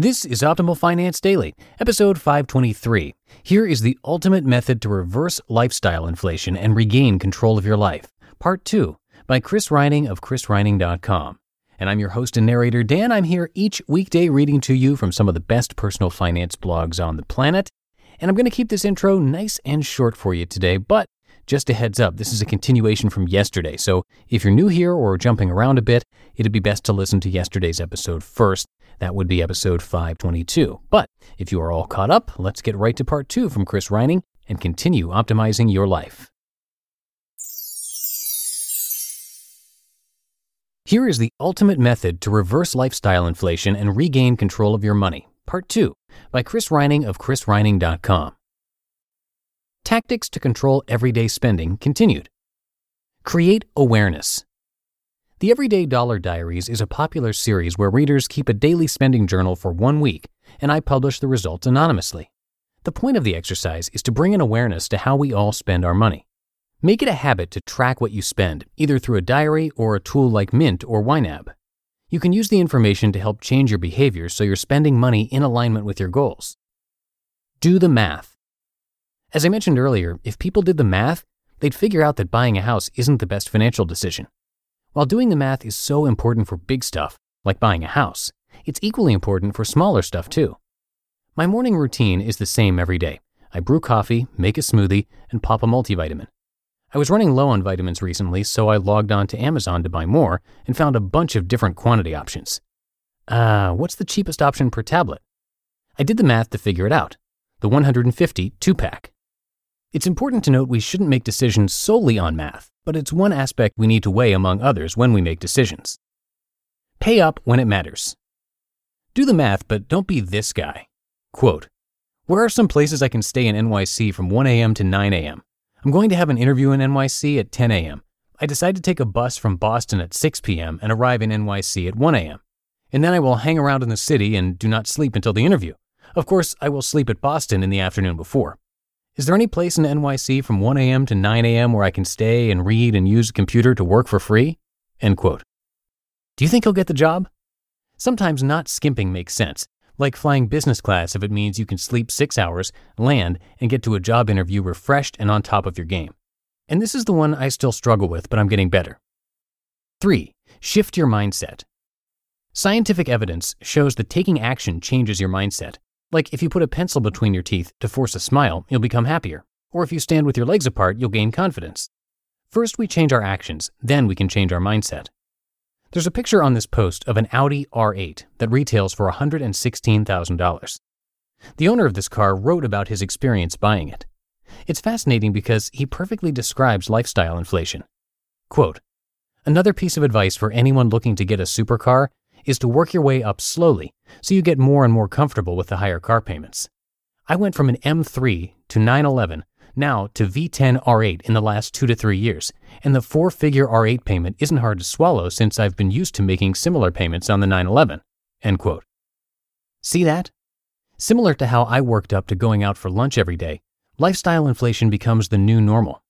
This is Optimal Finance Daily, episode 523. Here is the ultimate method to reverse lifestyle inflation and regain control of your life. Part 2 by Chris Reining of chrisreining.com. And I'm your host and narrator, Dan. I'm here each weekday reading to you from some of the best personal finance blogs on the planet. And I'm going to keep this intro nice and short for you today, but just a heads up, this is a continuation from yesterday. So if you're new here or jumping around a bit, it'd be best to listen to yesterday's episode first. That would be episode 522. But if you are all caught up, let's get right to part two from Chris Reining and continue optimizing your life. Here is the ultimate method to reverse lifestyle inflation and regain control of your money. Part 2 by Chris Reining of chrisreining.com. Tactics to control everyday spending continued. Create awareness. The Everyday Dollar Diaries is a popular series where readers keep a daily spending journal for one week, and I publish the results anonymously. The point of the exercise is to bring an awareness to how we all spend our money. Make it a habit to track what you spend, either through a diary or a tool like Mint or YNAB. You can use the information to help change your behavior so you're spending money in alignment with your goals. Do the math. As I mentioned earlier, if people did the math, they'd figure out that buying a house isn't the best financial decision. While doing the math is so important for big stuff, like buying a house, it's equally important for smaller stuff too. My morning routine is the same every day. I brew coffee, make a smoothie, and pop a multivitamin. I was running low on vitamins recently, so I logged on to Amazon to buy more and found a bunch of different quantity options. Ah, uh, what's the cheapest option per tablet? I did the math to figure it out. The 150 two pack. It's important to note we shouldn't make decisions solely on math, but it's one aspect we need to weigh among others when we make decisions. Pay up when it matters. Do the math, but don't be this guy. Quote, where are some places I can stay in NYC from 1 a.m. to 9 a.m.? I'm going to have an interview in NYC at 10 a.m. I decide to take a bus from Boston at 6 p.m. and arrive in NYC at 1 a.m. And then I will hang around in the city and do not sleep until the interview. Of course, I will sleep at Boston in the afternoon before. Is there any place in NYC from 1 a.m. to 9 a.m. where I can stay and read and use a computer to work for free? End quote. Do you think he'll get the job? Sometimes not skimping makes sense, like flying business class if it means you can sleep six hours, land, and get to a job interview refreshed and on top of your game. And this is the one I still struggle with, but I'm getting better. 3. Shift your mindset. Scientific evidence shows that taking action changes your mindset, like if you put a pencil between your teeth to force a smile, you'll become happier. Or if you stand with your legs apart, you'll gain confidence. First, we change our actions, then we can change our mindset. There's a picture on this post of an Audi R8 that retails for $116,000. The owner of this car wrote about his experience buying it. It's fascinating because he perfectly describes lifestyle inflation. Quote, Another piece of advice for anyone looking to get a supercar is to work your way up slowly so you get more and more comfortable with the higher car payments. I went from an M3 to 911, now to V10 R8 in the last two to three years, and the four figure R8 payment isn't hard to swallow since I've been used to making similar payments on the 911. End quote. See that? Similar to how I worked up to going out for lunch every day, lifestyle inflation becomes the new normal.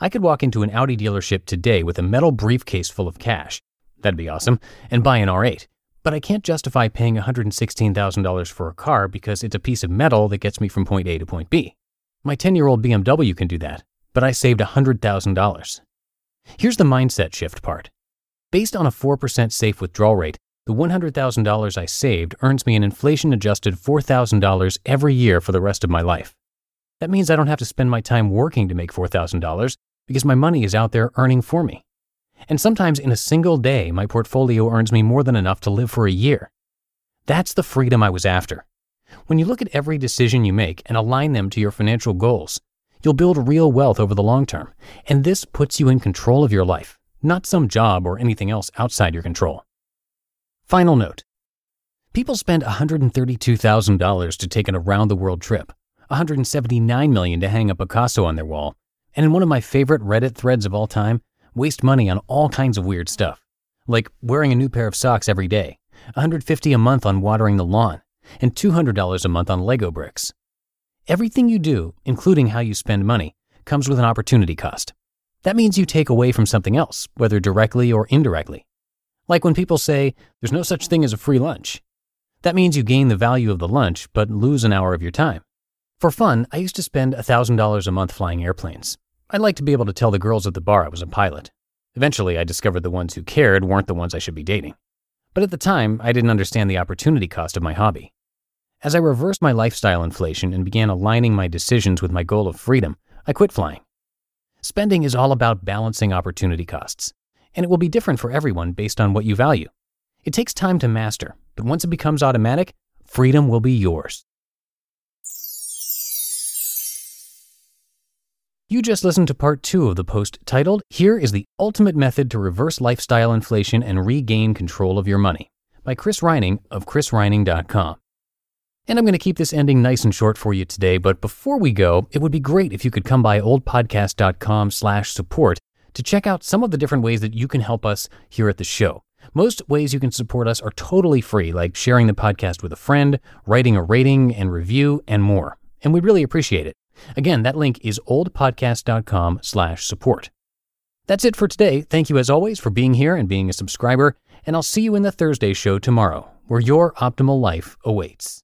I could walk into an Audi dealership today with a metal briefcase full of cash, That'd be awesome. And buy an R8. But I can't justify paying $116,000 for a car because it's a piece of metal that gets me from point A to point B. My 10 year old BMW can do that, but I saved $100,000. Here's the mindset shift part. Based on a 4% safe withdrawal rate, the $100,000 I saved earns me an inflation adjusted $4,000 every year for the rest of my life. That means I don't have to spend my time working to make $4,000 because my money is out there earning for me. And sometimes in a single day, my portfolio earns me more than enough to live for a year. That's the freedom I was after. When you look at every decision you make and align them to your financial goals, you'll build real wealth over the long term. And this puts you in control of your life, not some job or anything else outside your control. Final note People spend $132,000 to take an around the world trip, $179 million to hang a Picasso on their wall, and in one of my favorite Reddit threads of all time, waste money on all kinds of weird stuff, like wearing a new pair of socks every day, 150 a month on watering the lawn, and $200 a month on Lego bricks. Everything you do, including how you spend money, comes with an opportunity cost. That means you take away from something else, whether directly or indirectly. Like when people say, there's no such thing as a free lunch. That means you gain the value of the lunch, but lose an hour of your time. For fun, I used to spend $1,000 a month flying airplanes. I'd like to be able to tell the girls at the bar I was a pilot. Eventually, I discovered the ones who cared weren't the ones I should be dating. But at the time, I didn't understand the opportunity cost of my hobby. As I reversed my lifestyle inflation and began aligning my decisions with my goal of freedom, I quit flying. Spending is all about balancing opportunity costs, and it will be different for everyone based on what you value. It takes time to master, but once it becomes automatic, freedom will be yours. You just listened to part two of the post titled, Here is the Ultimate Method to Reverse Lifestyle Inflation and Regain Control of Your Money by Chris Reining of chrisreining.com. And I'm going to keep this ending nice and short for you today, but before we go, it would be great if you could come by oldpodcast.com slash support to check out some of the different ways that you can help us here at the show. Most ways you can support us are totally free, like sharing the podcast with a friend, writing a rating and review, and more. And we'd really appreciate it. Again, that link is oldpodcast.com slash support. That's it for today. Thank you as always for being here and being a subscriber, and I'll see you in the Thursday show tomorrow, where your optimal life awaits.